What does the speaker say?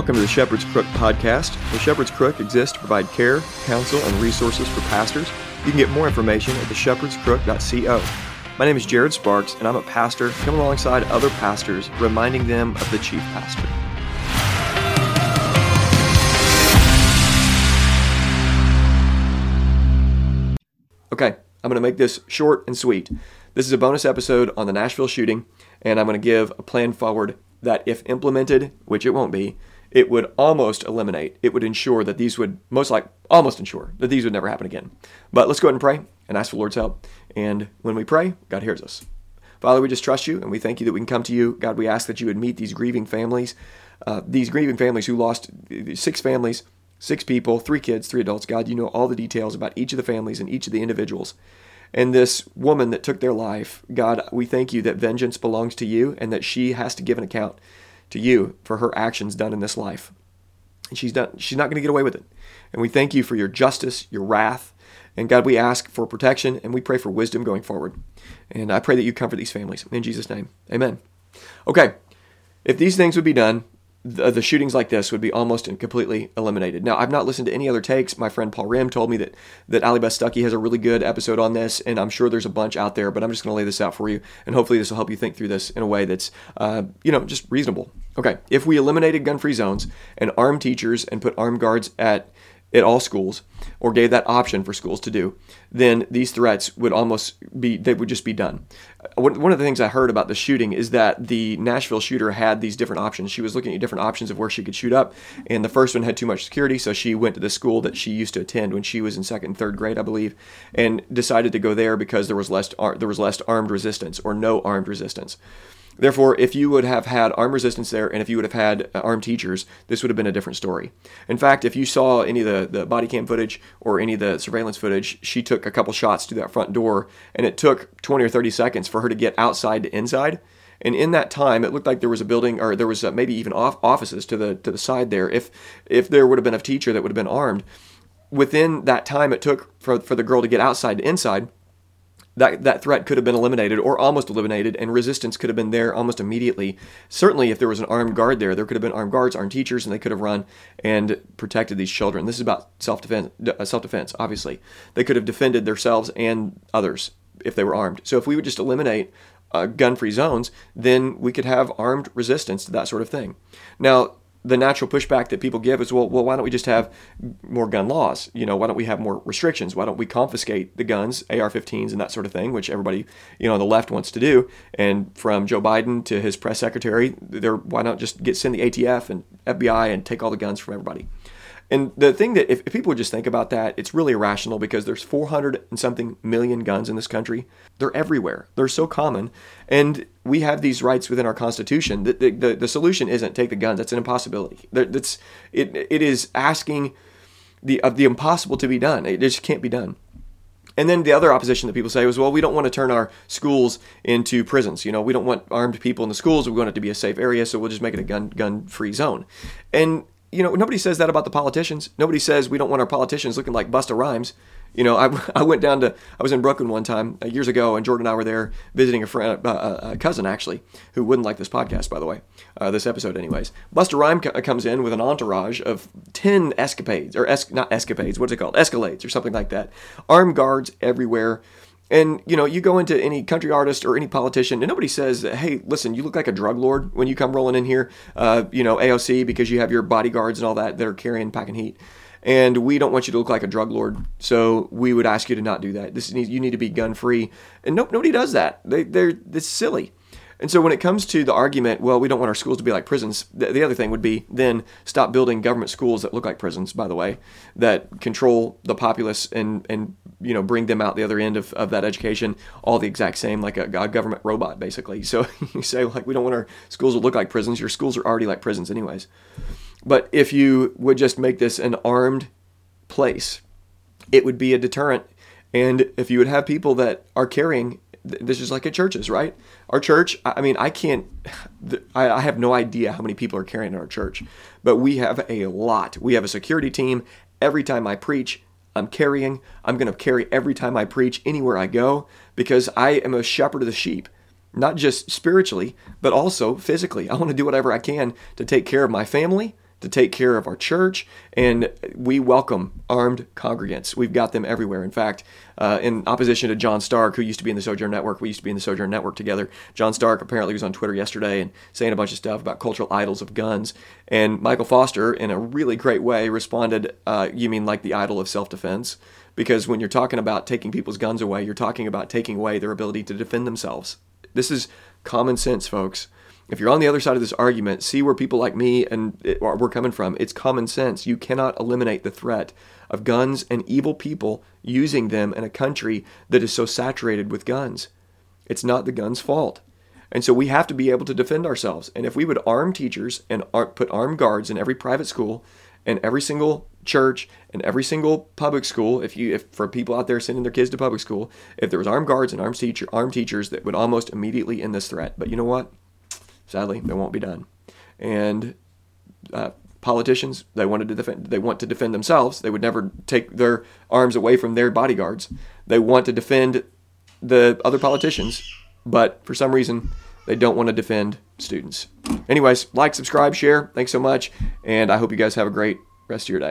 Welcome to the Shepherd's Crook podcast. The Shepherd's Crook exists to provide care, counsel, and resources for pastors. You can get more information at theshepherdscrook.co. My name is Jared Sparks, and I'm a pastor coming alongside other pastors, reminding them of the chief pastor. Okay, I'm going to make this short and sweet. This is a bonus episode on the Nashville shooting, and I'm going to give a plan forward that, if implemented, which it won't be, it would almost eliminate, it would ensure that these would most like almost ensure that these would never happen again. But let's go ahead and pray and ask for Lord's help. And when we pray, God hears us. Father, we just trust you and we thank you that we can come to you. God, we ask that you would meet these grieving families, uh, these grieving families who lost six families, six people, three kids, three adults. God, you know all the details about each of the families and each of the individuals. And this woman that took their life, God, we thank you that vengeance belongs to you and that she has to give an account to you for her actions done in this life. And she's done she's not going to get away with it. And we thank you for your justice, your wrath. And God, we ask for protection and we pray for wisdom going forward. And I pray that you comfort these families. In Jesus' name. Amen. Okay. If these things would be done, the, the, shootings like this would be almost and completely eliminated. Now, I've not listened to any other takes. My friend Paul Rim told me that that Allie Stuckey has a really good episode on this, and I'm sure there's a bunch out there. But I'm just going to lay this out for you, and hopefully this will help you think through this in a way that's, uh, you know, just reasonable. Okay, if we eliminated gun-free zones and armed teachers and put armed guards at at all schools or gave that option for schools to do, then these threats would almost be, they would just be done. Uh, one of the things I heard about the shooting is that the Nashville shooter had these different options. She was looking at different options of where she could shoot up, and the first one had too much security, so she went to the school that she used to attend when she was in second and third grade, I believe, and decided to go there because there was less, there was less armed resistance or no armed resistance. Therefore, if you would have had armed resistance there and if you would have had uh, armed teachers, this would have been a different story. In fact, if you saw any of the, the body cam footage or any of the surveillance footage, she took a couple shots to that front door and it took 20 or 30 seconds for her to get outside to inside. And in that time, it looked like there was a building, or there was uh, maybe even off offices to the to the side there. If if there would have been a teacher that would have been armed, within that time it took for for the girl to get outside to inside, that, that threat could have been eliminated or almost eliminated, and resistance could have been there almost immediately. Certainly, if there was an armed guard there, there could have been armed guards, armed teachers, and they could have run and protected these children. This is about self defense, uh, self defense. Obviously, they could have defended themselves and others if they were armed. So, if we would just eliminate uh, gun-free zones, then we could have armed resistance to that sort of thing. Now, the natural pushback that people give is well, well, why don't we just have more gun laws? You know, why don't we have more restrictions? Why don't we confiscate the guns, AR-15s, and that sort of thing, which everybody, you know, on the left wants to do? And from Joe Biden to his press secretary, they're why not just get send the ATF and FBI and take all the guns from everybody? And the thing that, if, if, people just think about that, it's really irrational because there's 400 and something million guns in this country. They're everywhere. They're so common. And we have these rights within our Constitution. The, the, the, the solution isn't take the guns. That's an impossibility. That's, it, it is asking the, of the impossible to be done. It just can't be done. And then the other opposition that people say was, well, we don't want to turn our schools into prisons. You know, we don't want armed people in the schools. We want it to be a safe area, so we'll just make it a gun gun free zone. And you know, nobody says that about the politicians. Nobody says we don't want our politicians looking like Busta Rhymes. You know, I, I went down to, I was in Brooklyn one time uh, years ago, and Jordan and I were there visiting a friend, uh, uh a cousin actually, who wouldn't like this podcast, by the way, uh, this episode, anyways. Busta Rhymes co- comes in with an entourage of 10 escapades, or es- not escapades, what's it called? Escalades, or something like that. Armed guards everywhere. And you know, you go into any country artist or any politician, and nobody says, "Hey, listen, you look like a drug lord when you come rolling in here." Uh, you know, AOC because you have your bodyguards and all that that are carrying packing heat, and we don't want you to look like a drug lord. So we would ask you to not do that. This needs, you need to be gun free, and nope, nobody does that. They, they're it's silly. And so when it comes to the argument, well, we don't want our schools to be like prisons, the, the, other thing would be then stop building government schools that look like prisons, by the way, that control the populace and, and you know, bring them out the other end of, of that education all the exact same, like a, a government robot, basically. So you say, like, we don't want our schools to look like prisons. Your schools are already like prisons anyways. But if you would just make this an armed place, it would be a deterrent. And if you would have people that are carrying this is like at churches, right? Our church, I mean, I can't, I have no idea how many people are carrying in our church, but we have a lot. We have a security team. Every time I preach, I'm carrying. I'm going to carry every time I preach anywhere I go because I am a shepherd of the sheep, not just spiritually, but also physically. I want to do whatever I can to take care of my family, to take care of our church, and we welcome armed congregants. We've got them everywhere. In fact, uh, in opposition to John Stark, who used to be in the Sojourn Network, we used to be in the Sojourn Network together. John Stark apparently was on Twitter yesterday and saying a bunch of stuff about cultural idols of guns. And Michael Foster, in a really great way, responded, uh, You mean like the idol of self defense? Because when you're talking about taking people's guns away, you're talking about taking away their ability to defend themselves. This is common sense, folks. If you're on the other side of this argument, see where people like me and it, we're coming from. It's common sense. You cannot eliminate the threat of guns and evil people using them in a country that is so saturated with guns. It's not the gun's fault. And so we have to be able to defend ourselves. And if we would arm teachers and put armed guards in every private school and every single church and every single public school, if you if for people out there sending their kids to public school, if there was armed guards and armed teacher armed teachers that would almost immediately end this threat. But you know what? Sadly, it won't be done. And uh, politicians, they wanted to defend. They want to defend themselves. They would never take their arms away from their bodyguards. They want to defend the other politicians, but for some reason, they don't want to defend students. Anyways, like, subscribe, share. Thanks so much, and I hope you guys have a great rest of your day.